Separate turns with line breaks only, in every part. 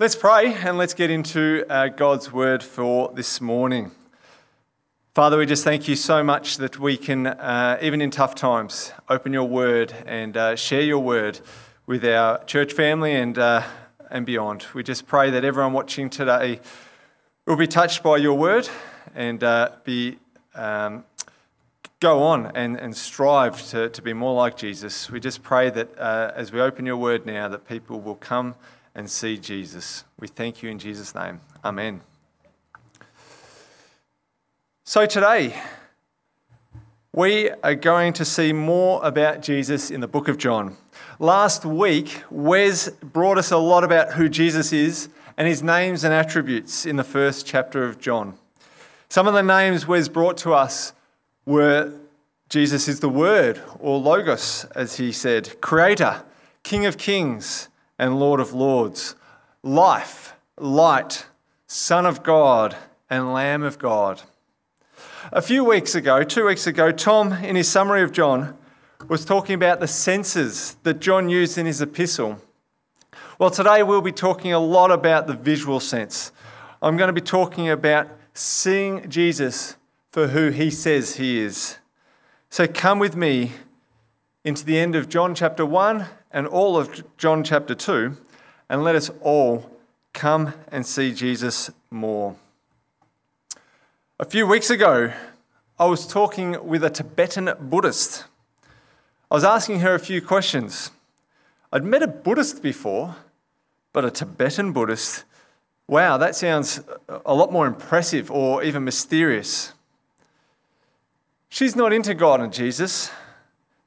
Let's pray and let's get into uh, God's word for this morning. Father, we just thank you so much that we can, uh, even in tough times, open your word and uh, share your word with our church family and, uh, and beyond. We just pray that everyone watching today will be touched by your word and uh, be. Um, go on and, and strive to, to be more like Jesus. We just pray that uh, as we open your word now, that people will come and see Jesus. We thank you in Jesus' name. Amen. So today, we are going to see more about Jesus in the book of John. Last week, Wes brought us a lot about who Jesus is and his names and attributes in the first chapter of John. Some of the names Wes brought to us were Jesus is the Word, or Logos, as he said, Creator, King of Kings, and Lord of Lords, Life, Light, Son of God, and Lamb of God. A few weeks ago, two weeks ago, Tom, in his summary of John, was talking about the senses that John used in his epistle. Well, today we'll be talking a lot about the visual sense. I'm going to be talking about seeing Jesus for who he says he is. So come with me into the end of John chapter 1 and all of John chapter 2, and let us all come and see Jesus more. A few weeks ago, I was talking with a Tibetan Buddhist. I was asking her a few questions. I'd met a Buddhist before, but a Tibetan Buddhist, wow, that sounds a lot more impressive or even mysterious. She's not into God and Jesus.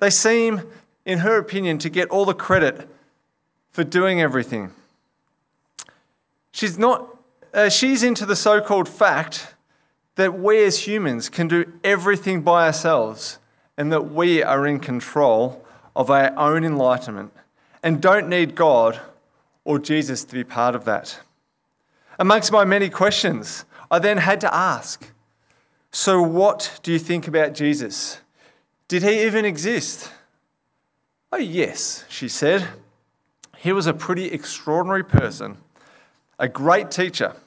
They seem, in her opinion, to get all the credit for doing everything. She's not, uh, she's into the so called fact that we as humans can do everything by ourselves and that we are in control of our own enlightenment and don't need God or Jesus to be part of that. Amongst my many questions, I then had to ask so, what do you think about Jesus? Did he even exist? Oh, yes, she said. He was a pretty extraordinary person, a great teacher.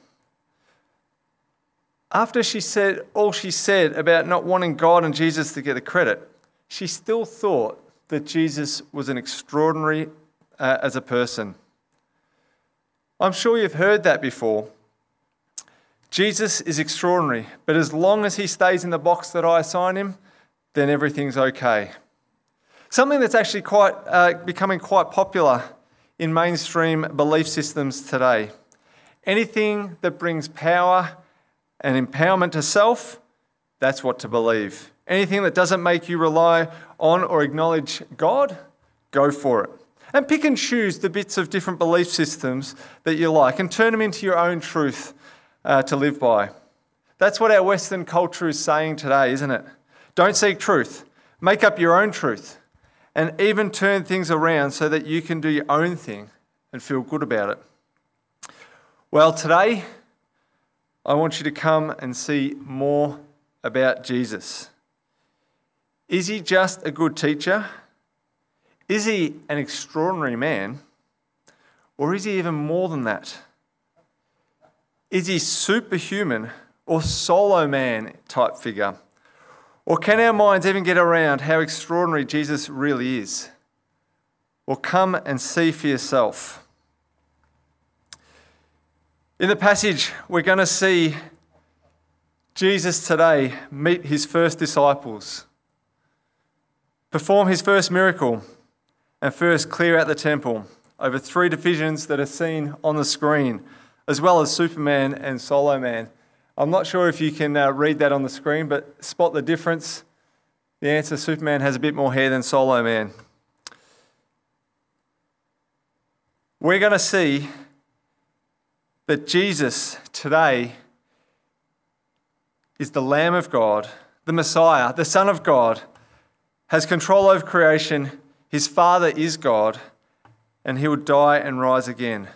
After she said all she said about not wanting God and Jesus to get the credit, she still thought that Jesus was an extraordinary uh, as a person. I'm sure you've heard that before, Jesus is extraordinary, but as long as he stays in the box that I assign him, then everything's okay. Something that's actually quite uh, becoming quite popular in mainstream belief systems today. Anything that brings power and empowerment to self, that's what to believe. Anything that doesn't make you rely on or acknowledge God, go for it. And pick and choose the bits of different belief systems that you like and turn them into your own truth uh, to live by. That's what our Western culture is saying today, isn't it? Don't seek truth, make up your own truth, and even turn things around so that you can do your own thing and feel good about it. Well, today, I want you to come and see more about Jesus. Is he just a good teacher? Is he an extraordinary man? Or is he even more than that? Is he superhuman or solo man type figure? Or can our minds even get around how extraordinary Jesus really is? Well, come and see for yourself. In the passage, we're going to see Jesus today meet his first disciples, perform his first miracle, and first clear out the temple over three divisions that are seen on the screen as well as Superman and Solo Man. I'm not sure if you can uh, read that on the screen, but spot the difference. The answer Superman has a bit more hair than Solo Man. We're going to see that Jesus today is the Lamb of God, the Messiah, the Son of God, has control over creation. His Father is God, and he will die and rise again.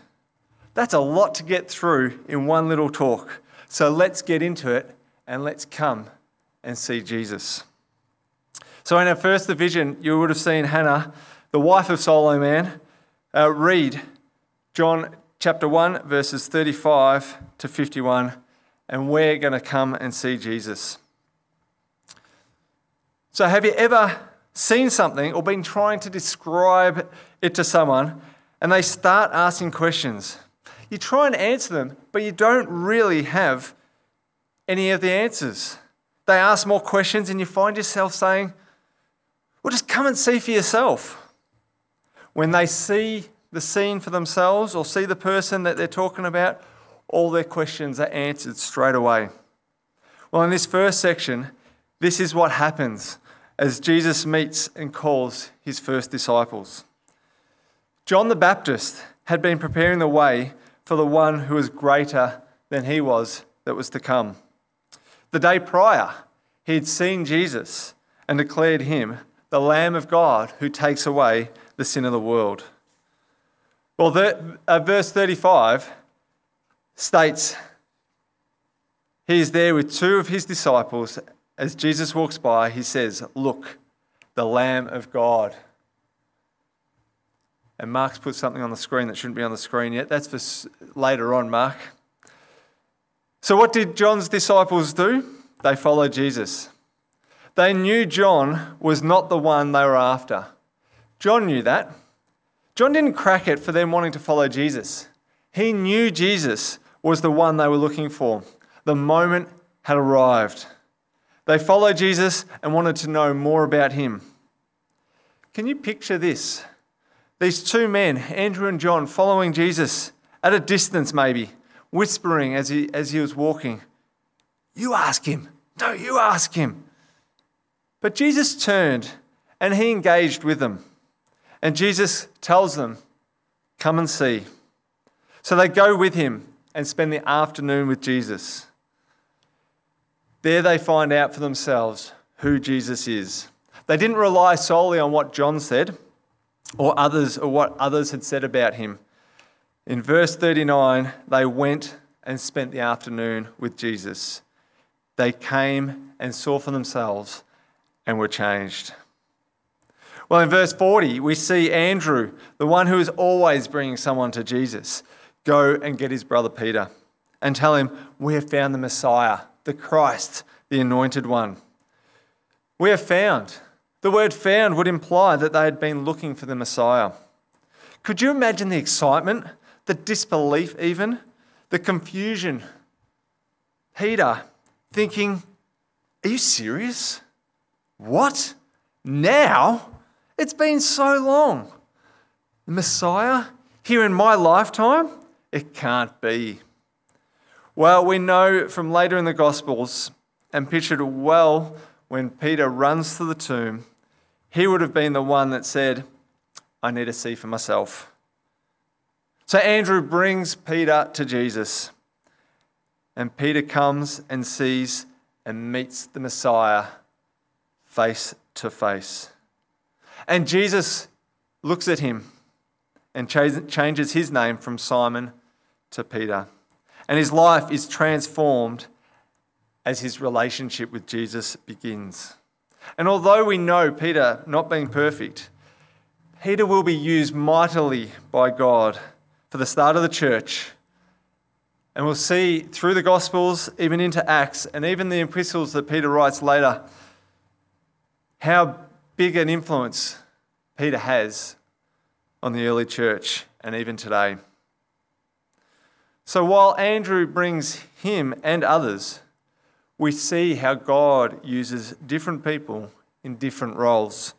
That's a lot to get through in one little talk. So let's get into it and let's come and see Jesus. So, in our first division, you would have seen Hannah, the wife of Solomon, uh, read John chapter 1, verses 35 to 51, and we're going to come and see Jesus. So, have you ever seen something or been trying to describe it to someone and they start asking questions? You try and answer them, but you don't really have any of the answers. They ask more questions, and you find yourself saying, Well, just come and see for yourself. When they see the scene for themselves or see the person that they're talking about, all their questions are answered straight away. Well, in this first section, this is what happens as Jesus meets and calls his first disciples. John the Baptist had been preparing the way for the one who was greater than he was that was to come. The day prior, he had seen Jesus and declared him the Lamb of God who takes away the sin of the world. Well, the, uh, verse 35 states he is there with two of his disciples. As Jesus walks by, he says, Look, the Lamb of God. And Mark's put something on the screen that shouldn't be on the screen yet. That's for later on, Mark. So, what did John's disciples do? They followed Jesus. They knew John was not the one they were after. John knew that. John didn't crack it for them wanting to follow Jesus. He knew Jesus was the one they were looking for. The moment had arrived. They followed Jesus and wanted to know more about him. Can you picture this? These two men, Andrew and John, following Jesus at a distance, maybe, whispering as he, as he was walking, You ask him. No, you ask him. But Jesus turned and he engaged with them. And Jesus tells them, Come and see. So they go with him and spend the afternoon with Jesus. There they find out for themselves who Jesus is. They didn't rely solely on what John said or others or what others had said about him. In verse 39, they went and spent the afternoon with Jesus. They came and saw for themselves and were changed. Well, in verse 40, we see Andrew, the one who is always bringing someone to Jesus, go and get his brother Peter and tell him, We have found the Messiah, the Christ, the anointed one. We have found. The word found would imply that they had been looking for the Messiah. Could you imagine the excitement, the disbelief, even, the confusion? Peter thinking, Are you serious? What? Now? It's been so long. The Messiah here in my lifetime? It can't be. Well, we know from later in the Gospels and pictured well when Peter runs to the tomb, he would have been the one that said, I need to see for myself. So Andrew brings Peter to Jesus. And Peter comes and sees and meets the Messiah face to face. And Jesus looks at him and changes his name from Simon to Peter. And his life is transformed as his relationship with Jesus begins. And although we know Peter not being perfect, Peter will be used mightily by God for the start of the church. And we'll see through the Gospels, even into Acts, and even the epistles that Peter writes later, how big an influence Peter has on the early church and even today. So while Andrew brings him and others, we see how God uses different people in different roles.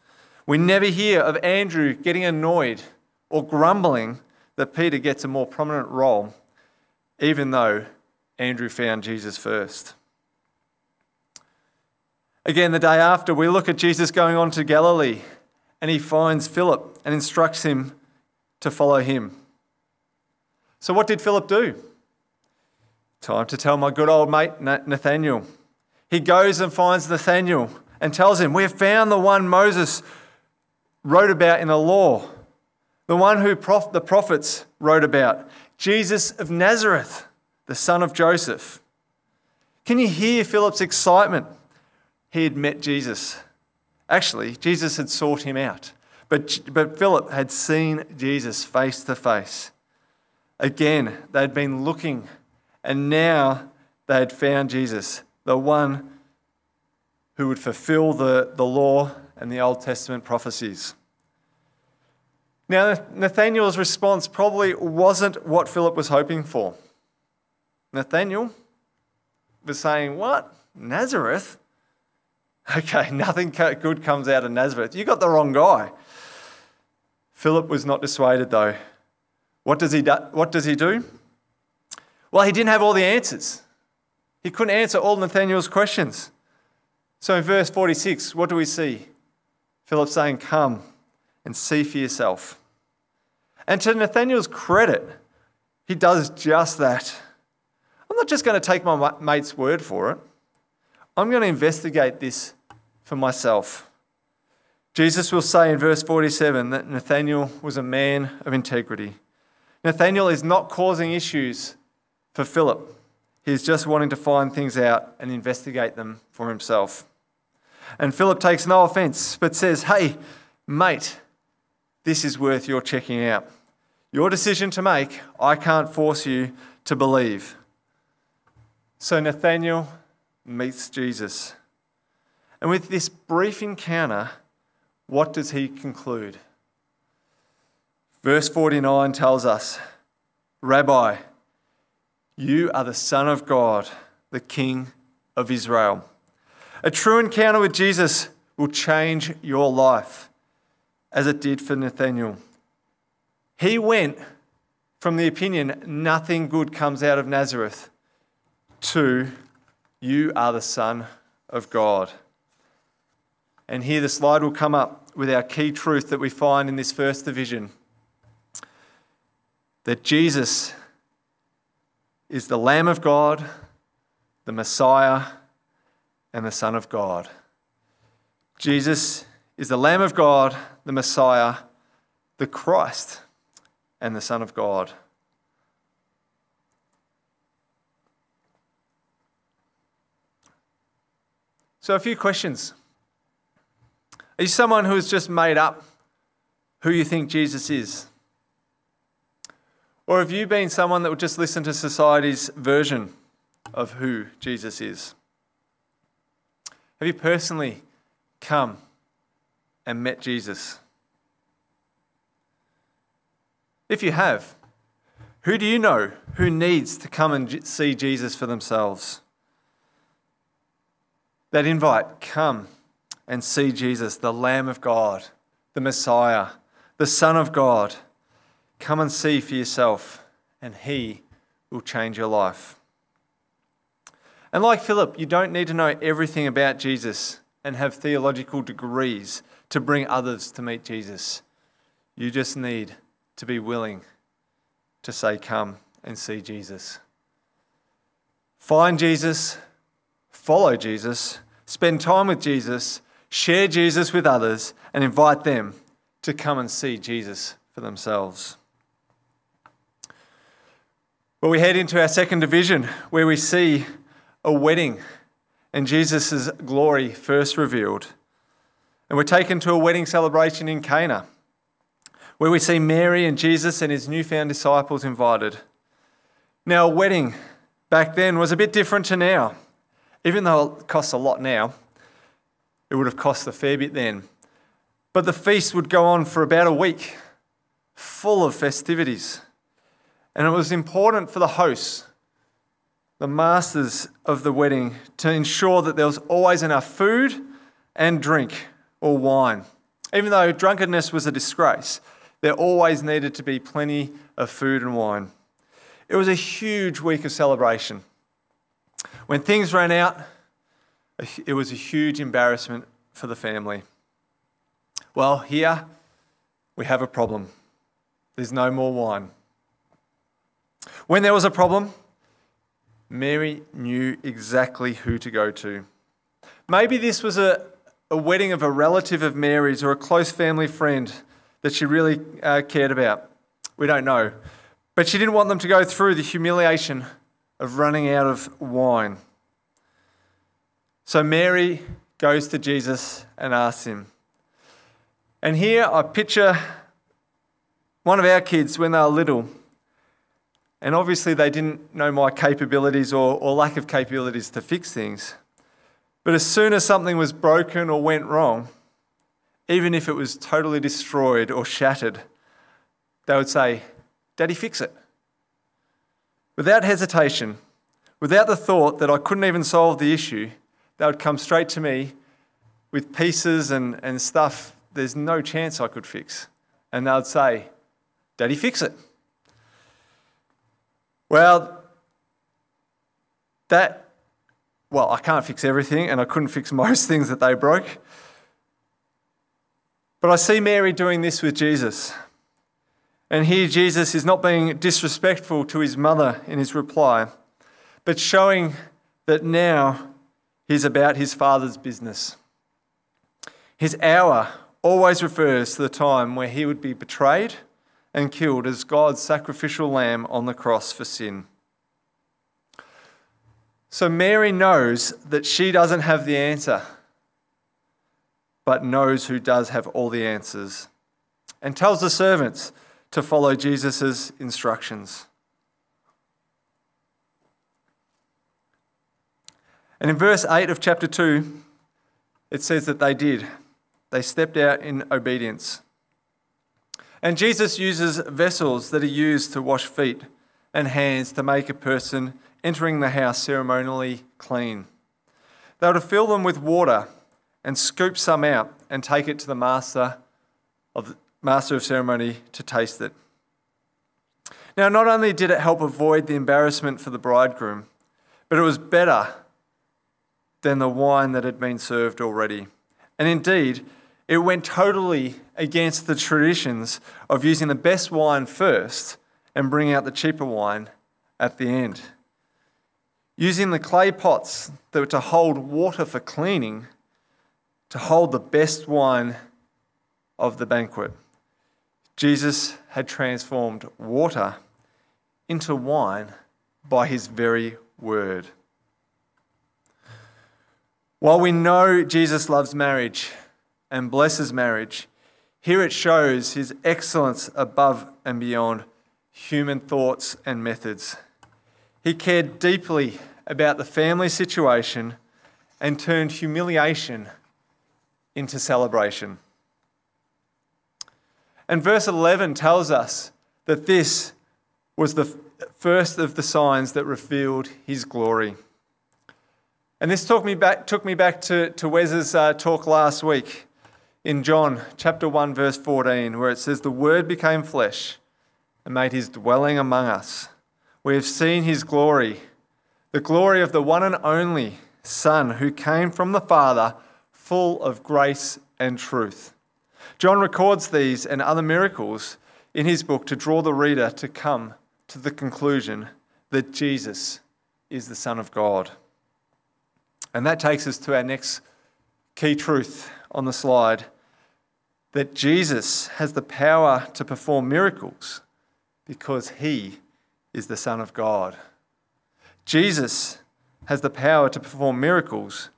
We never hear of Andrew getting annoyed or grumbling that Peter gets a more prominent role, even though Andrew found Jesus first. Again, the day after, we look at Jesus going on to Galilee and he finds Philip and instructs him to follow him. So, what did Philip do? Time to tell my good old mate Nathanael. He goes and finds Nathanael and tells him, We have found the one Moses wrote about in the law, the one who prof- the prophets wrote about, Jesus of Nazareth, the son of Joseph. Can you hear Philip's excitement? he had met Jesus. Actually, Jesus had sought him out, but, but Philip had seen Jesus face to face. Again, they'd been looking, and now they had found Jesus, the one who would fulfill the, the law and the Old Testament prophecies. Now, Nathanael's response probably wasn't what Philip was hoping for. Nathanael was saying, What? Nazareth? Okay, nothing good comes out of Nazareth. You got the wrong guy. Philip was not dissuaded, though. What does he do? What does he do? Well, he didn't have all the answers. He couldn't answer all Nathanael's questions. So in verse 46, what do we see? Philip saying, Come and see for yourself. And to Nathanael's credit, he does just that. I'm not just going to take my mate's word for it, I'm going to investigate this for myself. Jesus will say in verse 47 that Nathanael was a man of integrity. Nathanael is not causing issues for Philip. He's just wanting to find things out and investigate them for himself. And Philip takes no offense, but says, Hey, mate, this is worth your checking out. Your decision to make, I can't force you to believe. So Nathanael meets Jesus. And with this brief encounter, what does he conclude? Verse 49 tells us Rabbi, you are the Son of God, the King of Israel. A true encounter with Jesus will change your life, as it did for Nathanael. He went from the opinion nothing good comes out of Nazareth to you are the Son of God. And here the slide will come up with our key truth that we find in this first division that Jesus is the Lamb of God, the Messiah, and the Son of God. Jesus is the Lamb of God, the Messiah, the Christ, and the Son of God. So, a few questions. Are you someone who has just made up who you think Jesus is? Or have you been someone that would just listen to society's version of who Jesus is? Have you personally come and met Jesus? If you have, who do you know who needs to come and see Jesus for themselves? That invite, come and see Jesus, the Lamb of God, the Messiah, the Son of God. Come and see for yourself, and He will change your life. And like Philip, you don't need to know everything about Jesus and have theological degrees to bring others to meet Jesus. You just need to be willing to say, Come and see Jesus. Find Jesus, follow Jesus, spend time with Jesus, share Jesus with others, and invite them to come and see Jesus for themselves. Well, we head into our second division where we see a wedding and Jesus' glory first revealed. And we're taken to a wedding celebration in Cana where we see Mary and Jesus and his newfound disciples invited. Now, a wedding back then was a bit different to now. Even though it costs a lot now, it would have cost a fair bit then. But the feast would go on for about a week, full of festivities. And it was important for the hosts, the masters of the wedding, to ensure that there was always enough food and drink or wine. Even though drunkenness was a disgrace, there always needed to be plenty of food and wine. It was a huge week of celebration. When things ran out, it was a huge embarrassment for the family. Well, here we have a problem. There's no more wine. When there was a problem, Mary knew exactly who to go to. Maybe this was a, a wedding of a relative of Mary's or a close family friend that she really uh, cared about. We don't know. But she didn't want them to go through the humiliation of running out of wine. So Mary goes to Jesus and asks him. And here I picture one of our kids when they were little And obviously, they didn't know my capabilities or, or lack of capabilities to fix things. But as soon as something was broken or went wrong, even if it was totally destroyed or shattered, they would say, Daddy, fix it. Without hesitation, without the thought that I couldn't even solve the issue, they would come straight to me with pieces and, and stuff there's no chance I could fix. And they would say, Daddy, fix it. Well, that, well, I can't fix everything, and I couldn't fix most things that they broke. But I see Mary doing this with Jesus. And here Jesus is not being disrespectful to his mother in his reply, but showing that now he's about his father's business. His hour always refers to the time where he would be betrayed and killed as God's sacrificial lamb on the cross for sin. So Mary knows that she doesn't have the answer, but knows who does have all the answers, and tells the servants to follow Jesus' instructions. And in verse 8 of chapter 2, it says that they did. They stepped out in obedience. And Jesus uses vessels that are used to wash feet and hands to make a person entering the house ceremonially clean. They were to fill them with water and scoop some out and take it to the master of master of ceremony to taste it. Now, not only did it help avoid the embarrassment for the bridegroom, but it was better than the wine that had been served already. And indeed, it went totally against the traditions of using the best wine first and bringing out the cheaper wine at the end. Using the clay pots that were to hold water for cleaning to hold the best wine of the banquet. Jesus had transformed water into wine by his very word. While we know Jesus loves marriage and blesses marriage, here it shows his excellence above and beyond human thoughts and methods. He cared deeply about the family situation and turned humiliation into celebration. And verse 11 tells us that this was the first of the signs that revealed his glory. And this took me back, took me back to, to Wes's uh, talk last week in John chapter 1, verse 14, where it says, The Word became flesh and made his dwelling among us. We have seen his glory, the glory of the one and only Son who came from the Father, full of grace and truth. John records these and other miracles in his book to draw the reader to come to the conclusion that Jesus is the Son of God. And that takes us to our next key truth on the slide that Jesus has the power to perform miracles because he is the Son of God. Jesus has the power to perform miracles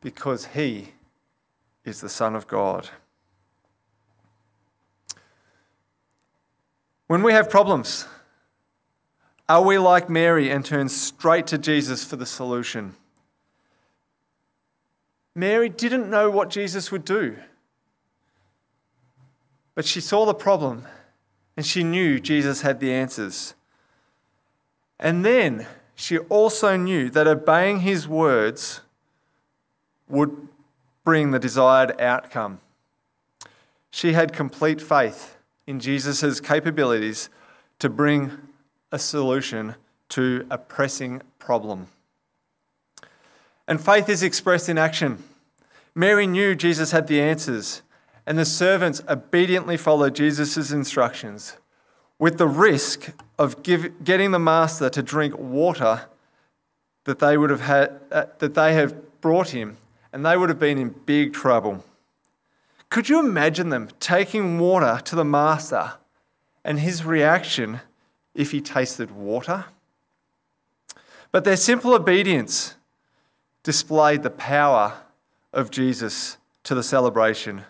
because he is the Son of God. When we have problems, are we like Mary and turn straight to Jesus for the solution? Mary didn't know what Jesus would do, but she saw the problem and she knew Jesus had the answers. And then she also knew that obeying his words would bring the desired outcome. She had complete faith in Jesus' capabilities to bring a solution to a pressing problem. And faith is expressed in action. Mary knew Jesus had the answers, and the servants obediently followed Jesus' instructions with the risk of give, getting the master to drink water that they would have had uh, that they have brought him and they would have been in big trouble could you imagine them taking water to the master and his reaction if he tasted water? But their simple obedience displayed the power of Jesus to the celebration.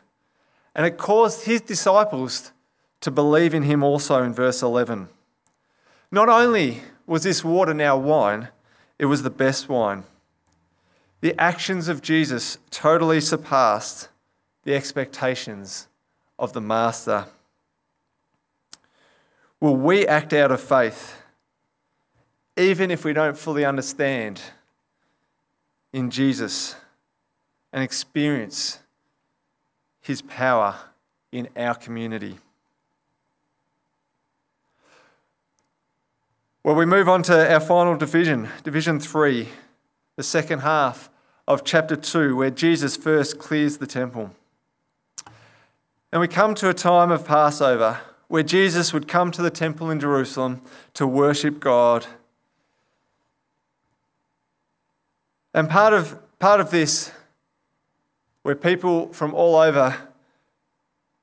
And it caused his disciples to believe in him also in verse 11. Not only was this water now wine, it was the best wine. The actions of Jesus totally surpassed the expectations of the Master. Will we act out of faith, even if we don't fully understand in Jesus and experience his power in our community? Well, we move on to our final division, Division 3, the second half of chapter 2, where Jesus first clears the temple. And we come to a time of Passover where Jesus would come to the temple in Jerusalem to worship God. And part of, part of this, where people from all over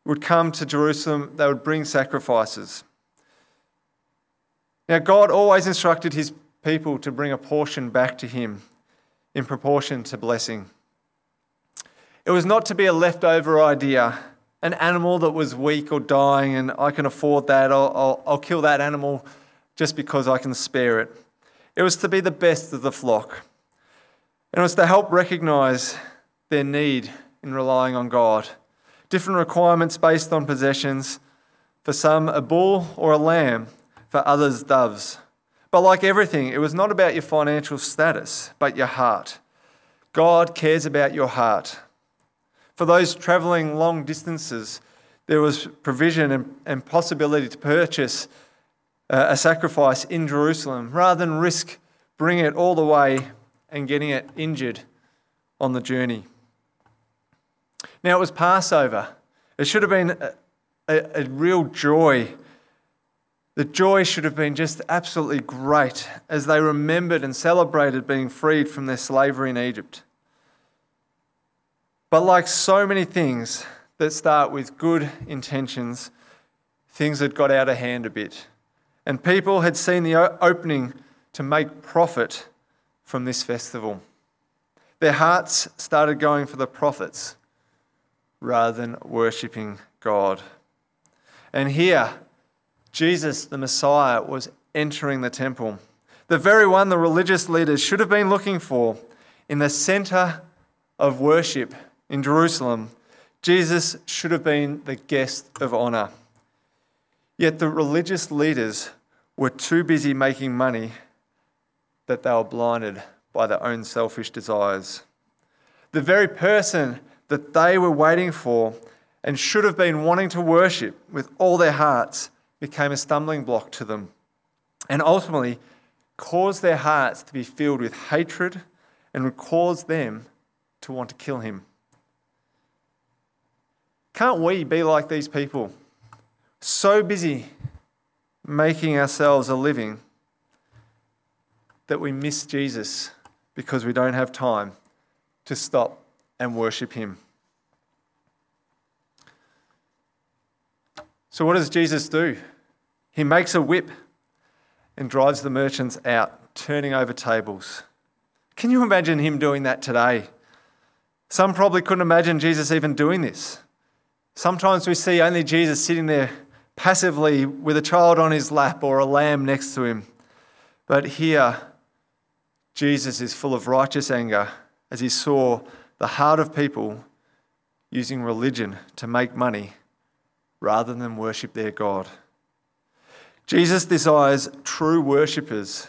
would come to Jerusalem, they would bring sacrifices. Now, God always instructed his people to bring a portion back to him in proportion to blessing. It was not to be a leftover idea, an animal that was weak or dying, and I can afford that, I'll, I'll, I'll kill that animal just because I can spare it. It was to be the best of the flock. And it was to help recognize their need in relying on God. Different requirements based on possessions. For some, a bull or a lamb for others, doves. But like everything, it was not about your financial status, but your heart. God cares about your heart. For those traveling long distances, there was provision and, and possibility to purchase uh, a sacrifice in Jerusalem rather than risk bringing it all the way and getting it injured on the journey. Now, it was Passover. It should have been a, a, a real joy the joy should have been just absolutely great as they remembered and celebrated being freed from their slavery in Egypt. But like so many things that start with good intentions, things had got out of hand a bit. And people had seen the opening to make profit from this festival. Their hearts started going for the profits rather than worshipping God. And here, Jesus, the Messiah, was entering the temple. The very one the religious leaders should have been looking for in the center of worship in Jerusalem. Jesus should have been the guest of honor. Yet the religious leaders were too busy making money that they were blinded by their own selfish desires. The very person that they were waiting for and should have been wanting to worship with all their hearts became a stumbling block to them and ultimately caused their hearts to be filled with hatred and would cause them to want to kill him. Can't we be like these people? So busy making ourselves a living that we miss Jesus because we don't have time to stop and worship him. So, what does Jesus do? He makes a whip and drives the merchants out, turning over tables. Can you imagine him doing that today? Some probably couldn't imagine Jesus even doing this. Sometimes we see only Jesus sitting there passively with a child on his lap or a lamb next to him. But here, Jesus is full of righteous anger as he saw the heart of people using religion to make money rather than worship their God. Jesus desires true worshippers.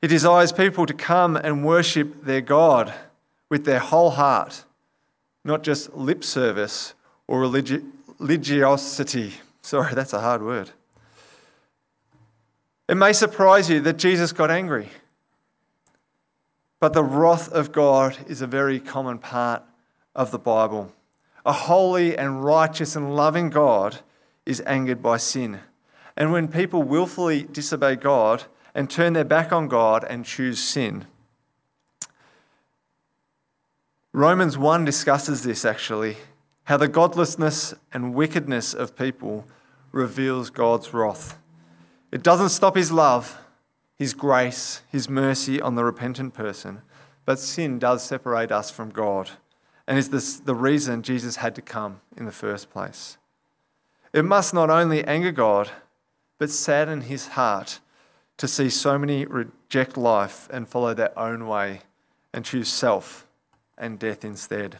He desires people to come and worship their God with their whole heart, not just lip service or religi- religiosity. Sorry, that's a hard word. It may surprise you that Jesus got angry, but the wrath of God is a very common part of the Bible. A holy and righteous and loving God is angered by sin. And when people willfully disobey God and turn their back on God and choose sin, Romans 1 discusses this actually how the godlessness and wickedness of people reveals God's wrath. It doesn't stop his love, his grace, his mercy on the repentant person, but sin does separate us from God and is this the reason Jesus had to come in the first place. It must not only anger God, but sadden his heart to see so many reject life and follow their own way and choose self and death instead.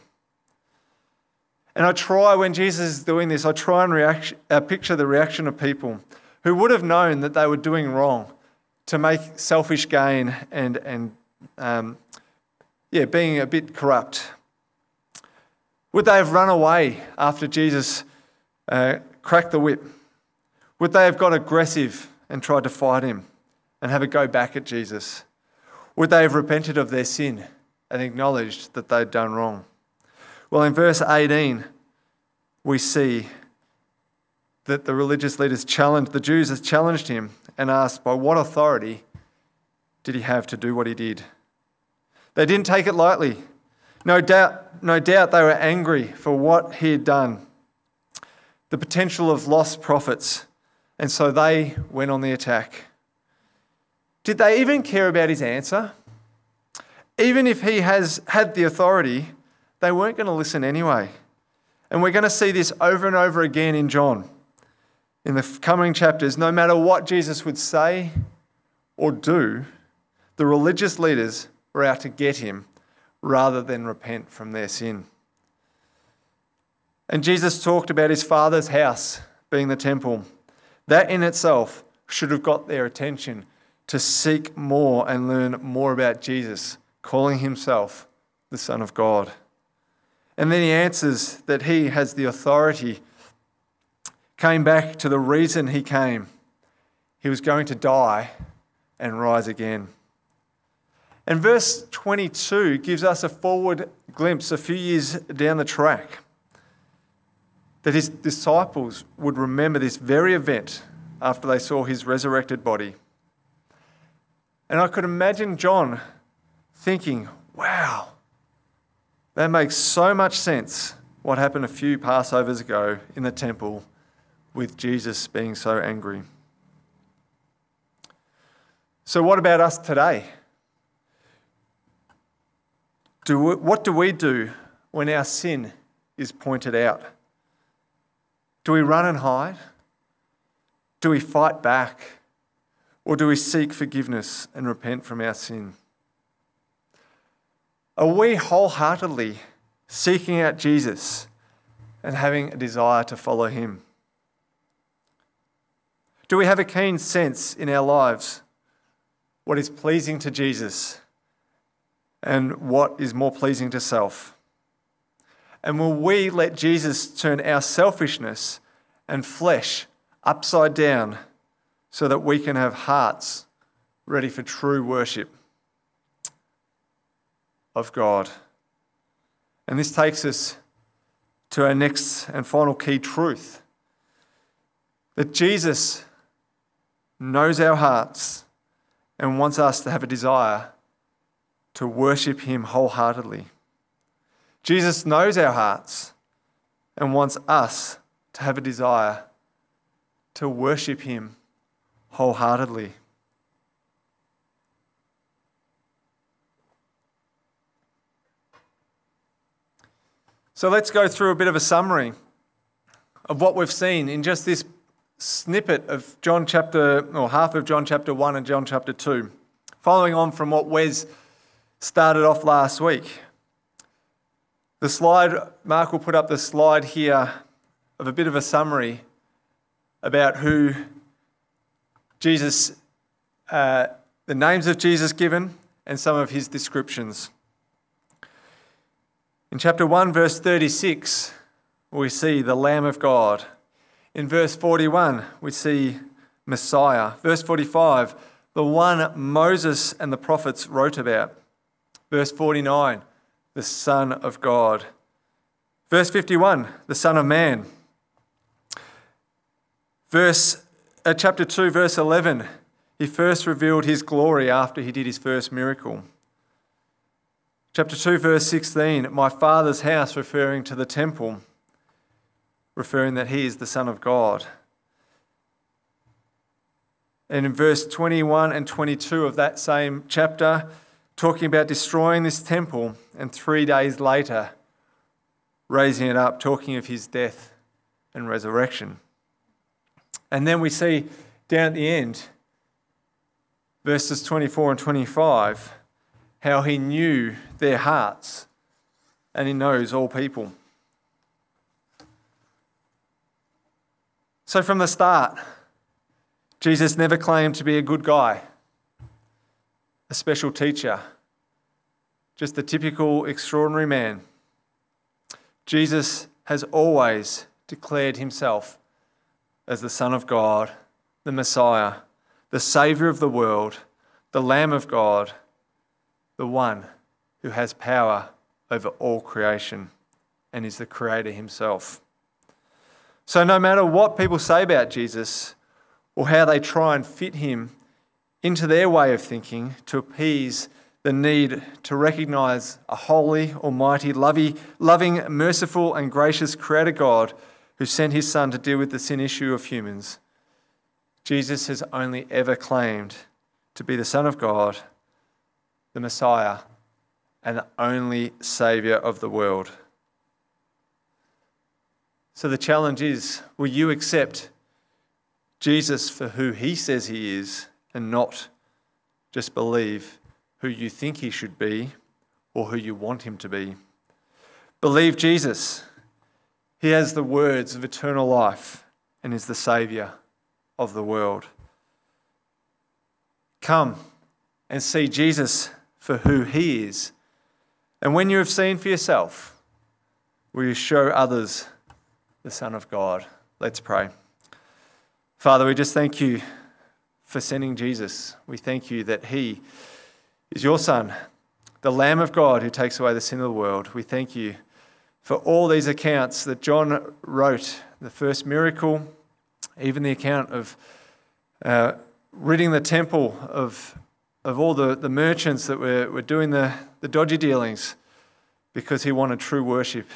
And I try, when Jesus is doing this, I try and react, uh, picture the reaction of people who would have known that they were doing wrong to make selfish gain and, and um, yeah, being a bit corrupt. Would they have run away after Jesus uh, cracked the whip? Would they have got aggressive and tried to fight him and have a go back at Jesus? Would they have repented of their sin and acknowledged that they'd done wrong? Well, in verse 18, we see that the religious leaders challenged, the Jews has challenged him and asked, by what authority did he have to do what he did? They didn't take it lightly. No doubt, no doubt they were angry for what he had done, the potential of lost profits, and so they went on the attack. Did they even care about his answer? Even if he has had the authority, they weren't going to listen anyway. And we're going to see this over and over again in John. In the coming chapters, no matter what Jesus would say or do, the religious leaders were out to get him rather than repent from their sin. And Jesus talked about his Father's house being the temple. That in itself should have got their attention to seek more and learn more about Jesus, calling himself the Son of God. And then he answers that he has the authority, came back to the reason he came. He was going to die and rise again. And verse 22 gives us a forward glimpse a few years down the track that his disciples would remember this very event after they saw his resurrected body. And I could imagine John thinking, wow, that makes so much sense what happened a few Passovers ago in the temple with Jesus being so angry. So, what about us today? Do we, what do we do when our sin is pointed out? Do we run and hide? Do we fight back? Or do we seek forgiveness and repent from our sin? Are we wholeheartedly seeking out Jesus and having a desire to follow him? Do we have a keen sense in our lives what is pleasing to Jesus and what is more pleasing to self? And will we let Jesus turn our selfishness and flesh upside down so that we can have hearts ready for true worship of God? And this takes us to our next and final key truth that Jesus knows our hearts and wants us to have a desire to worship Him wholeheartedly. Jesus knows our hearts and wants us to have a desire to worship Him wholeheartedly. So let's go through a bit of a summary of what we've seen in just this snippet of John chapter, or half of John chapter 1 and John chapter 2, following on from what Wes started off last week. The slide, Mark will put up the slide here of a bit of a summary about who Jesus, uh, the names of Jesus given, and some of his descriptions. In chapter 1, verse 36, we see the Lamb of God. In verse 41, we see Messiah. Verse 45, the one Moses and the prophets wrote about. Verse 49, the Son of God. Verse 51, the Son of Man. Verse, uh, chapter 2, verse 11, he first revealed his glory after he did his first miracle. Chapter 2, verse 16, my Father's house, referring to the temple, referring that he is the Son of God. And in verse 21 and 22 of that same chapter, talking about destroying this temple and three days later raising it up, talking of his death and resurrection. And then we see down at the end verses 24 and 25, how he knew their hearts and he knows all people. So, from the start, Jesus never claimed to be a good guy, a special teacher, just a typical extraordinary man. Jesus has always declared himself as the Son of God, the Messiah, the Saviour of the world, the Lamb of God, the one who has power over all creation and is the Creator himself. So, no matter what people say about Jesus or how they try and fit him into their way of thinking to appease the need to recognize a holy, almighty, loving, merciful, and gracious Creator God who sent his Son to deal with the sin issue of humans, Jesus has only ever claimed to be the Son of God, the Messiah, and the only Saviour of the world. So the challenge is will you accept Jesus for who he says he is and not just believe who you think he should be or who you want him to be? Believe Jesus. He has the words of eternal life and is the Saviour of the world. Come and see Jesus for who he is. And when you have seen for yourself, will you show others the Son of God. Let's pray. Father, we just thank you for sending Jesus. We thank you that He is your Son, the Lamb of God who takes away the sin of the world. We thank you for all these accounts that John wrote the first miracle, even the account of uh, ridding the temple of, of all the, the merchants that were, were doing the, the dodgy dealings because he wanted true worship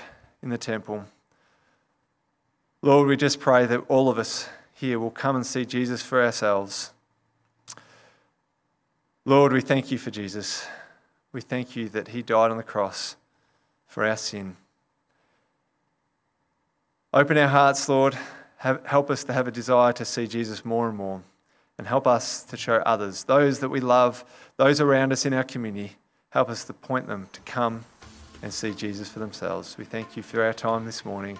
in the temple. Lord, we just pray that all of us here will come and see Jesus for ourselves. Lord, we thank you for Jesus. We thank you that he died on the cross for our sin. Open our hearts, Lord. Have, help us to have a desire to see Jesus more and more. And help us to show others, those that we love, those around us in our community, help us to point them to come and see Jesus for themselves. We thank you for our time this morning.